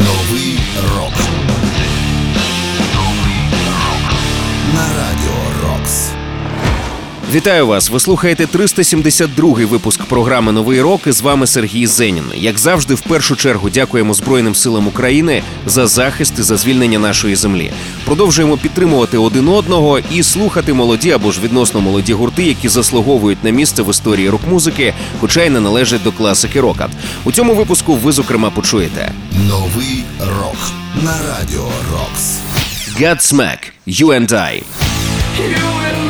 Новий рок. Вітаю вас! Ви слухаєте 372-й випуск програми Новий рок. І з вами Сергій Зенін. Як завжди, в першу чергу дякуємо Збройним силам України за захист і за звільнення нашої землі. Продовжуємо підтримувати один одного і слухати молоді або ж відносно молоді гурти, які заслуговують на місце в історії рок-музики, хоча й не належать до класики рока. У цьому випуску ви зокрема почуєте Новий рок. На радіо Рокс. Godsmack, You and I. You and me,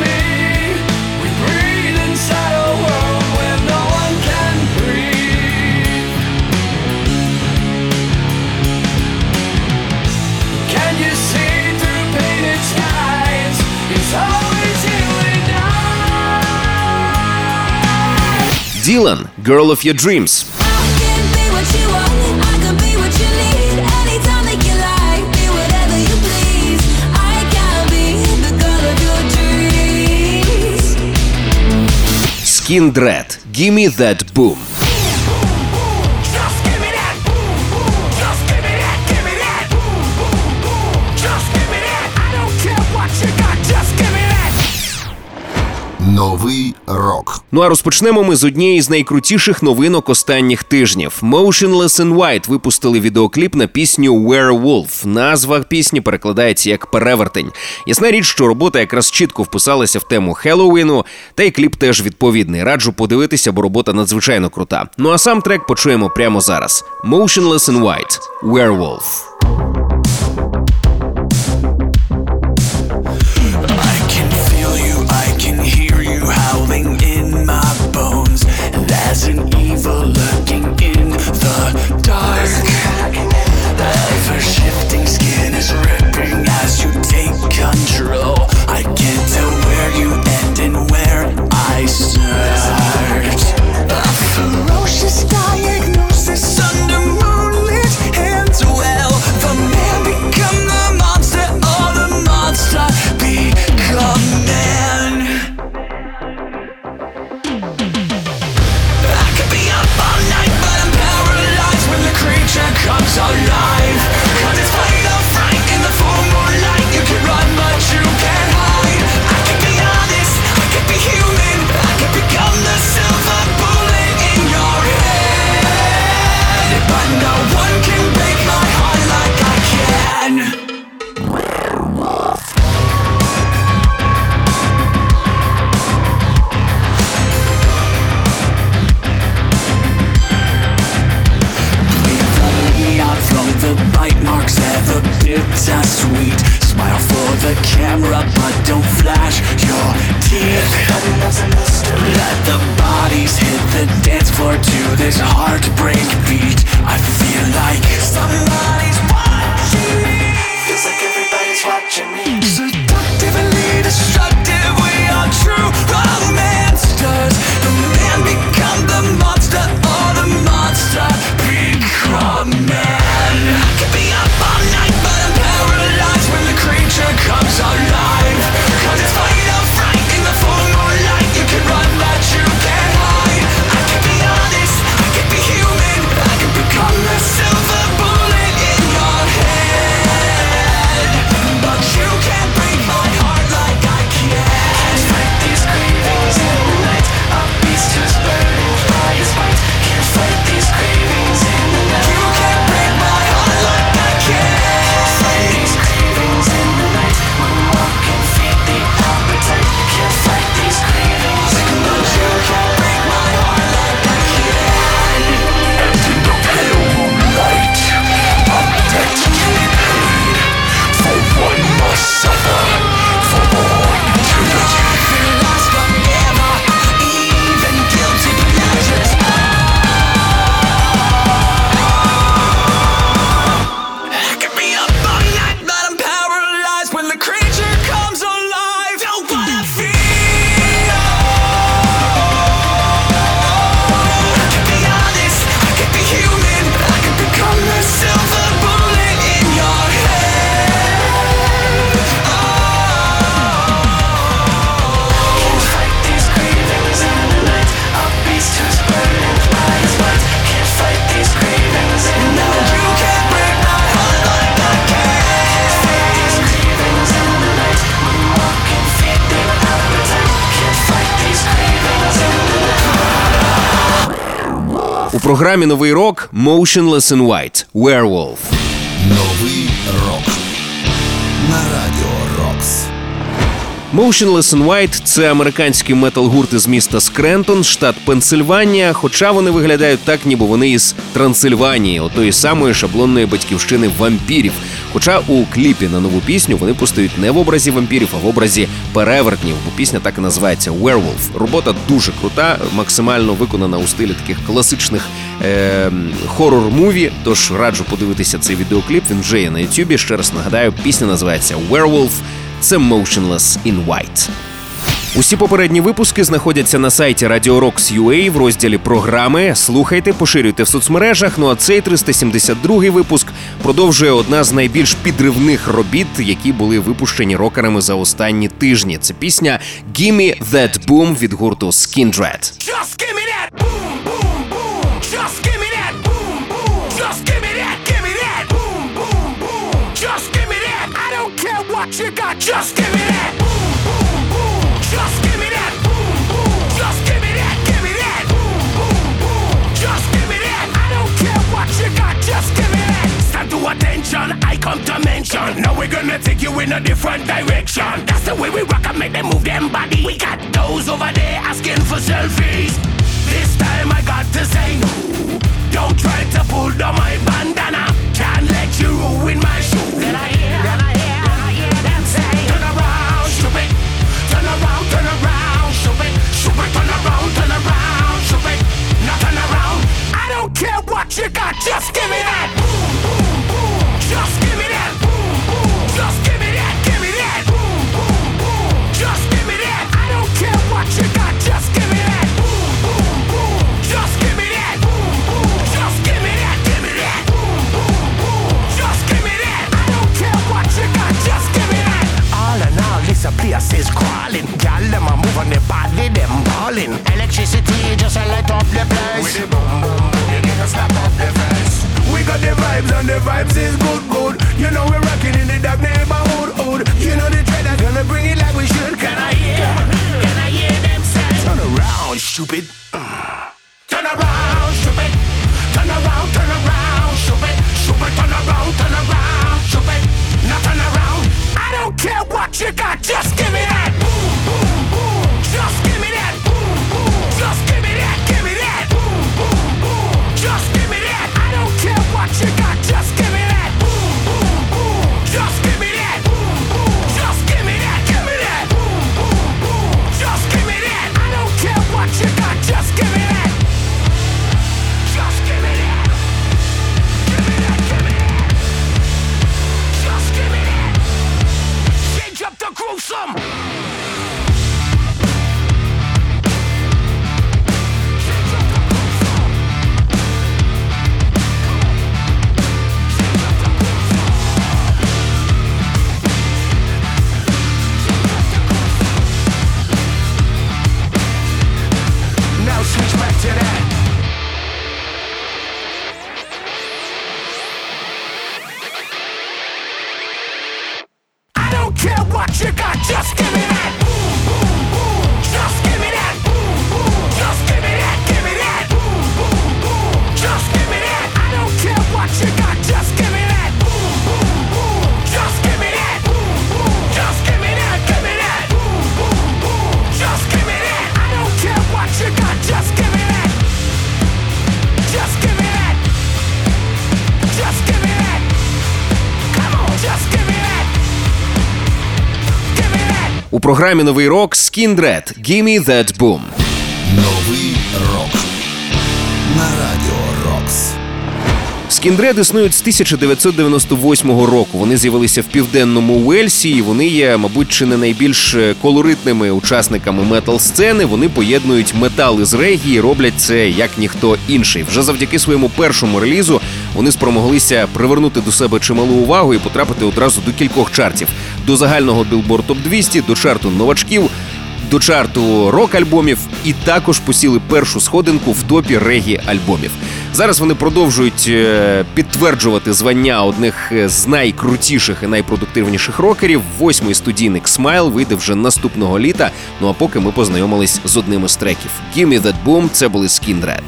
the girl of your dreams. Skin Dread, Gimme That Boom. Новий рок. Ну а розпочнемо ми з однієї з найкрутіших новинок останніх тижнів. Motionless in White випустили відеокліп на пісню Werewolf. Назва пісні перекладається як перевертень. Ясна річ, що робота якраз чітко вписалася в тему Хеллоуіну, та й кліп теж відповідний. Раджу подивитися, бо робота надзвичайно крута. Ну а сам трек почуємо прямо зараз: Motionless in White Werewolf. Oh. To this heartbreak beat. I feel like програмі новий рок Motionless in White Werewolf. Новий рок на радіо Рокс. Motionless in White – це американський метал-гурт із міста Скрентон, штат Пенсильванія. Хоча вони виглядають так, ніби вони із Трансильванії, отої самої шаблонної батьківщини вампірів. Хоча у кліпі на нову пісню вони постають не в образі вампірів, а в образі перевертнів, бо пісня так і називається Werewolf. Робота дуже крута, максимально виконана у стилі таких класичних е- хорор-муві. Тож раджу подивитися цей відеокліп. Він вже є на Ютубі. Ще раз нагадаю, пісня називається Werewolf. Це Motionless in White. Усі попередні випуски знаходяться на сайті Radio Rocks UA в розділі програми. Слухайте, поширюйте в соцмережах. Ну а цей 372-й випуск продовжує одна з найбільш підривних робіт, які були випущені рокерами за останні тижні. Це пісня «Gimme That Boom» від гурту Skindred. Just give me that boom, boom, boom. Just give me that. Just give me that, boom, boom. We're gonna take you in a different direction. That's the way we rock and make them move them body. We got those over there asking for selfies. This time I got to say no. Don't try to pull down my bandana. Can't let you ruin my show. Then I hear, then I hear, then I hear them say, Turn around, stupid. Turn around, turn around, stupid. Stupid, turn around, turn around, stupid. Now turn around. I don't care what you got. Just give me that. This is crawling. Girl, them a move on the body, them balling. Electricity just a light up the place. With the boom, boom, boom, you nigga slap up the face. We got the vibes and the vibes is good, good. You know we're rocking in the dark neighborhood, hood. You know the that's gonna bring it like we should. Can I hear? Can I hear them say? Turn around, stupid. That. У програмі новий рок Skindred «Gimme That Boom». Скіндред існують з 1998 року. Вони з'явилися в південному Уельсі, і вони є, мабуть, чи не найбільш е, колоритними учасниками метал-сцени. Вони поєднують метал із регі і роблять це як ніхто інший. Вже завдяки своєму першому релізу вони спромоглися привернути до себе чималу увагу і потрапити одразу до кількох чартів: до загального Billboard Top 200, до чарту новачків. До чарту рок-альбомів і також посіли першу сходинку в топі регі альбомів. Зараз вони продовжують е, підтверджувати звання одних з найкрутіших і найпродуктивніших рокерів. Восьмий студійник Смайл вийде вже наступного літа. Ну а поки ми познайомились з одним із треків. «Gimme That Boom» – це були Skindred.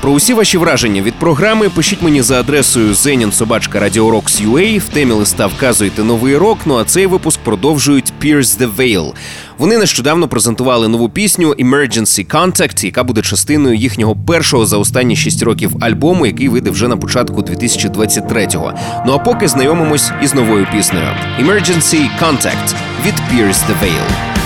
Про усі ваші враження від програми пишіть мені за адресою zeninsobachka.radiorocks.ua, В темі листа вказуйте новий рок. Ну а цей випуск продовжують Pierce the Veil. Вони нещодавно презентували нову пісню Emergency Contact, яка буде частиною їхнього першого за останні 6 років альбому, який вийде вже на початку 2023-го. Ну а поки знайомимось із новою піснею Emergency Contact від Pierce the Veil.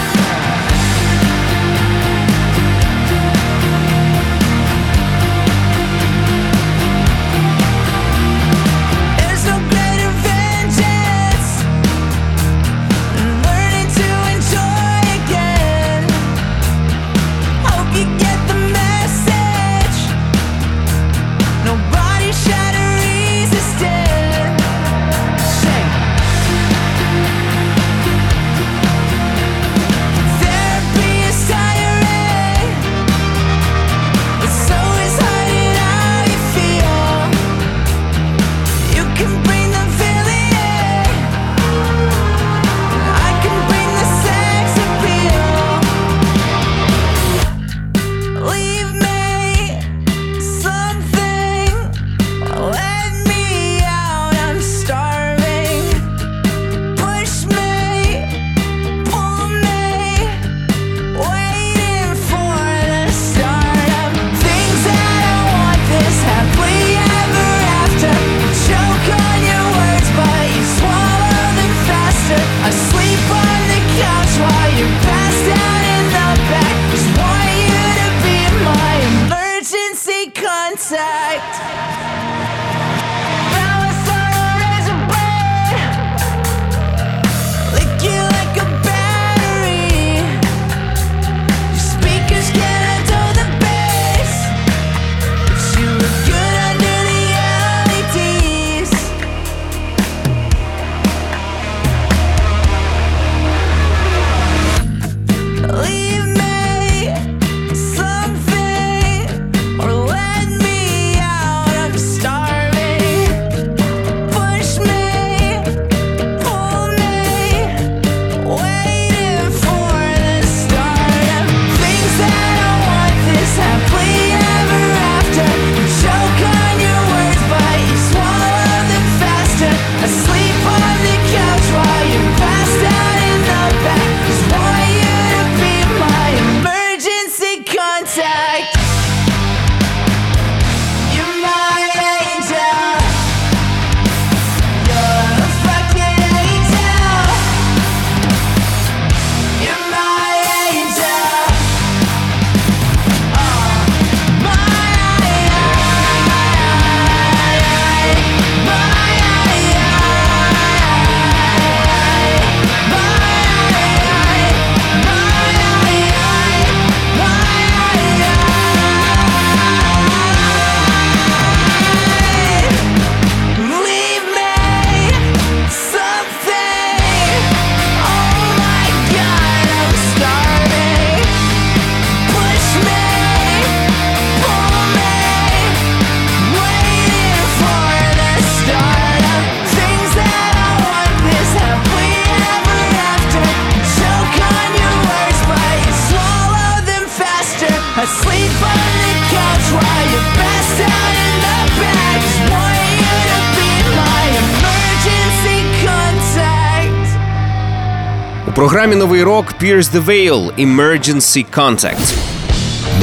Програмі Новий рок Pierce the Veil Emergency Contact.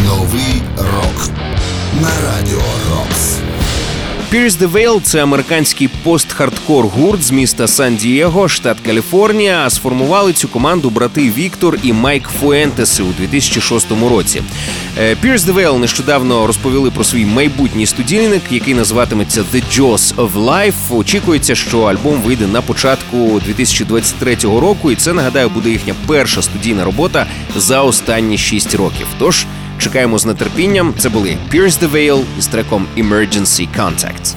Новий рок на радіо Рокс. Pierce the Veil – це американський пост-хардкор гурт з міста Сан-Дієго, штат Каліфорнія. А сформували цю команду брати Віктор і Майк Фуентеси у 2006 році. Е, Pierce the Veil нещодавно розповіли про свій майбутній студійник, який називатиметься The Jaws of Life. Очікується, що альбом вийде на початку 2023 року, і це нагадаю буде їхня перша студійна робота за останні 6 років. Тож чекаємо з нетерпінням. Це були Pierce the Veil із треком Emergency Contact.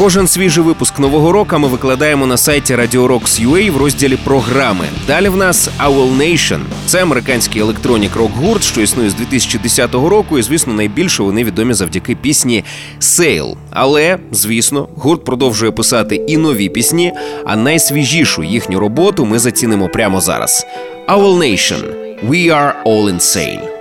Кожен свіжий випуск нового року ми викладаємо на сайті Radio Rocks.ua в розділі програми. Далі в нас Owl Nation. Це американський електронік рок гурт, що існує з 2010 року, і звісно, найбільше вони відомі завдяки пісні Sail. Але звісно, гурт продовжує писати і нові пісні. А найсвіжішу їхню роботу ми зацінимо прямо зараз. Owl Nation. We are all insane.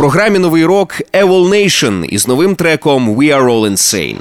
Програмі новий рок Evil Nation із новим треком We Are All Insane.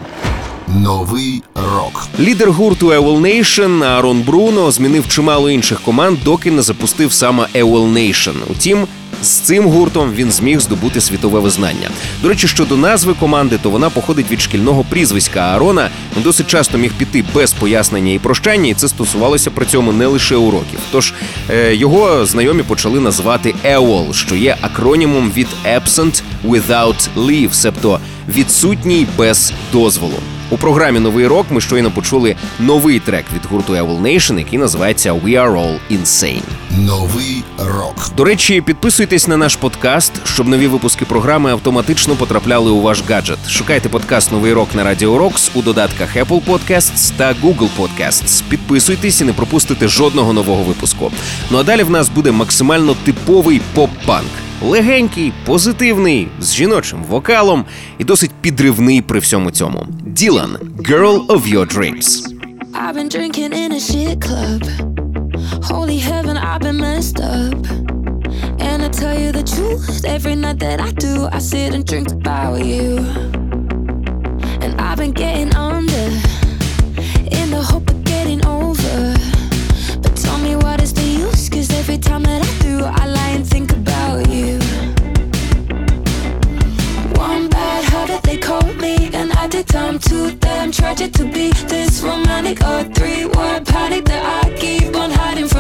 Новий рок. Лідер гурту Evil Nation Аарон Бруно змінив чимало інших команд, доки не запустив саме Evil Nation. Утім, з цим гуртом він зміг здобути світове визнання. До речі, щодо назви команди, то вона походить від шкільного прізвиська Аарона. Він досить часто міг піти без пояснення і прощання, і це стосувалося при цьому не лише уроків. Тож е, його знайомі почали називати EWOL, що є акронімом від Absent Without Leave, себто відсутній без дозволу. У програмі Новий рок ми щойно почули новий трек від гурту Evil Nation, який називається We Are All Insane. Новий рок. До речі, підписуйтесь на наш подкаст, щоб нові випуски програми автоматично потрапляли у ваш гаджет. Шукайте подкаст Новий рок на Радіо Рокс у додатках Apple Podcasts та Google Podcasts. Підписуйтесь і не пропустите жодного нового випуску. Ну а далі в нас буде максимально типовий поп-панк. Легенький, позитивний, з жіночим вокалом і досить підривний при всьому цьому. Ділан Girl of Your Dreams. I've been drinking in a shit club. Holy heaven, I've been messed up. And I tell you the truth, every night that I do, I sit and drink about you. And I've been getting under in the hope of getting over. But tell me what is the use? Cause every time that I do, I lie and think about Bad habit they called me and I did time too damn tragic to be this romantic or three word panic that I keep on hiding from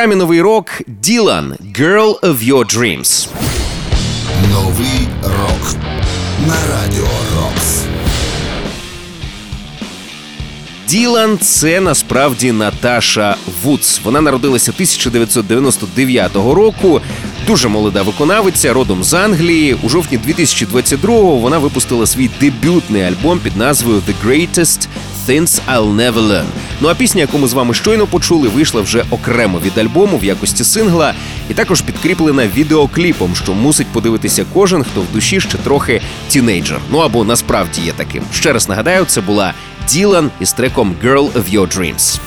У програмі новий рок Ділан Girl of Your Dreams. Новий рок на радіо Рокс. Ділан це насправді Наташа Вудс. Вона народилася 1999 року. Дуже молода виконавиця, родом з Англії. У жовтні 2022-го вона випустила свій дебютний альбом під назвою The Greatest Things I'll Never Learn. Ну а пісня, яку ми з вами щойно почули, вийшла вже окремо від альбому в якості сингла, і також підкріплена відеокліпом, що мусить подивитися кожен, хто в душі ще трохи тінейджер. Ну або насправді є таким. Ще раз нагадаю, це була Ділан із треком Girl of Your Dreams.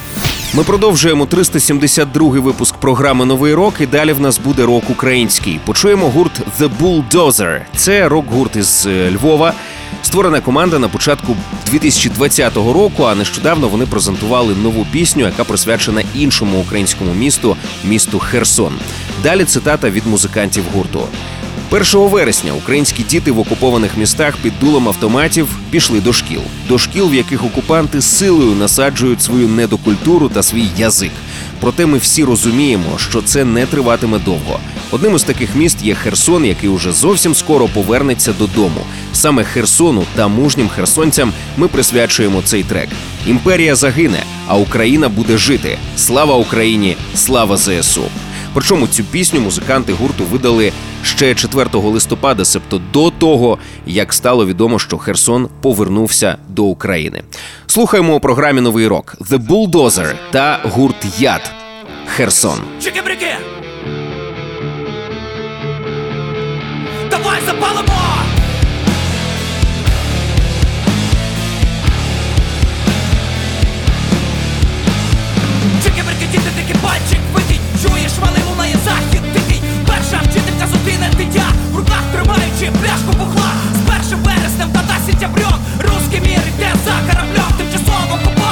Ми продовжуємо 372-й випуск програми Новий рок. І далі в нас буде рок український. Почуємо гурт The Bulldozer. Це рок-гурт із е, Львова. Створена команда на початку 2020 року. А нещодавно вони презентували нову пісню, яка присвячена іншому українському місту місту Херсон. Далі цитата від музикантів гурту. 1 вересня українські діти в окупованих містах під дулом автоматів пішли до шкіл, до шкіл, в яких окупанти силою насаджують свою недокультуру та свій язик. Проте ми всі розуміємо, що це не триватиме довго. Одним із таких міст є Херсон, який уже зовсім скоро повернеться додому. Саме Херсону та мужнім херсонцям ми присвячуємо цей трек. Імперія загине, а Україна буде жити. Слава Україні! Слава ЗСУ! Причому цю пісню музиканти гурту видали ще 4 листопада, себто до того, як стало відомо, що Херсон повернувся до України. Слухаємо у програмі Новий рок The Bulldozer та гурт Яд Херсон. Чики-брики! Давай запалимо! Чики-брики, діти, таки пальчик витій Чуєш, вали лунає захід дикий Перша вчителька зустріне дитя В руках тримаючи пляшку бухла З першим вереснем та та сентябрем Руський мір іде за кораблем. Тимчасово окупованих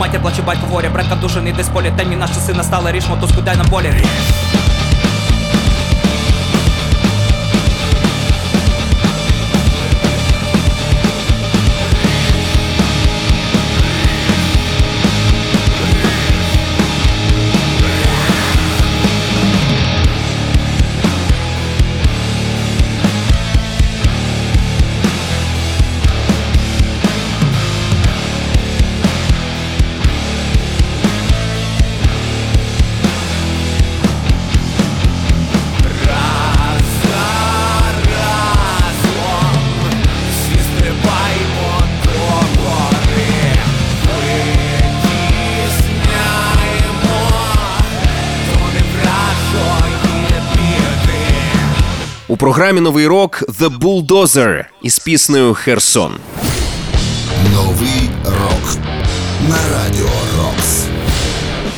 Матір плаче, батько горя, братка душений десь полі. Темні наші сина стали рішмо, то скудай нам болі програмі новий рок The Bulldozer із піснею Херсон. Новий рок на радіо Рокс.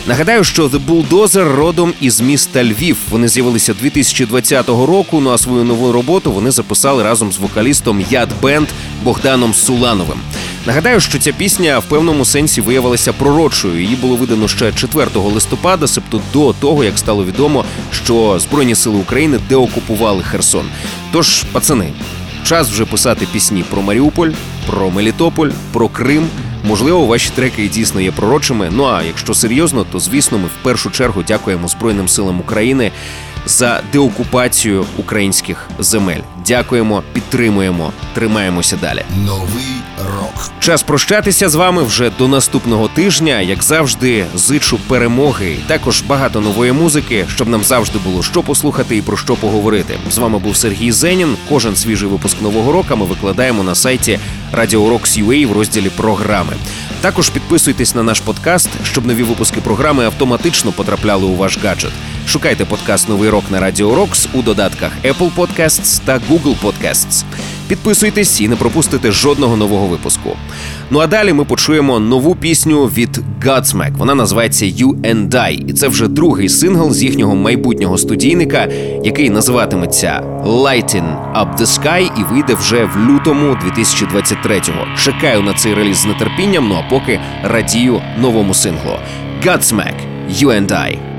Нагадаю, що The Bulldozer родом із міста Львів. Вони з'явилися 2020 року. Ну а свою нову роботу вони записали разом з вокалістом Яд Бенд Богданом Сулановим. Нагадаю, що ця пісня в певному сенсі виявилася пророчою. Її було видано ще 4 листопада, себто до того, як стало відомо, що Збройні сили України деокупували Херсон. Тож, пацани, час вже писати пісні про Маріуполь, про Мелітополь, про Крим. Можливо, ваші треки дійсно є пророчими. Ну а якщо серйозно, то звісно, ми в першу чергу дякуємо Збройним силам України за деокупацію українських земель. Дякуємо, підтримуємо, тримаємося далі. Новий Час прощатися з вами вже до наступного тижня. Як завжди, зичу перемоги. Також багато нової музики, щоб нам завжди було що послухати і про що поговорити. З вами був Сергій Зенін. Кожен свіжий випуск нового року ми викладаємо на сайті Radio в розділі програми. Також підписуйтесь на наш подкаст, щоб нові випуски програми автоматично потрапляли у ваш гаджет. Шукайте подкаст Новий рок на Radio Rocks у додатках Apple Podcasts та Google Podcasts. Підписуйтесь і не пропустите жодного нового випуску. Ну а далі ми почуємо нову пісню від Godsmack. Вона називається You and I. І це вже другий сингл з їхнього майбутнього студійника, який називатиметься Lighting Up the Sky і вийде вже в лютому 2023-го. Чекаю на цей реліз з нетерпінням. Ну а поки радію новому синглу. Godsmack, You and I.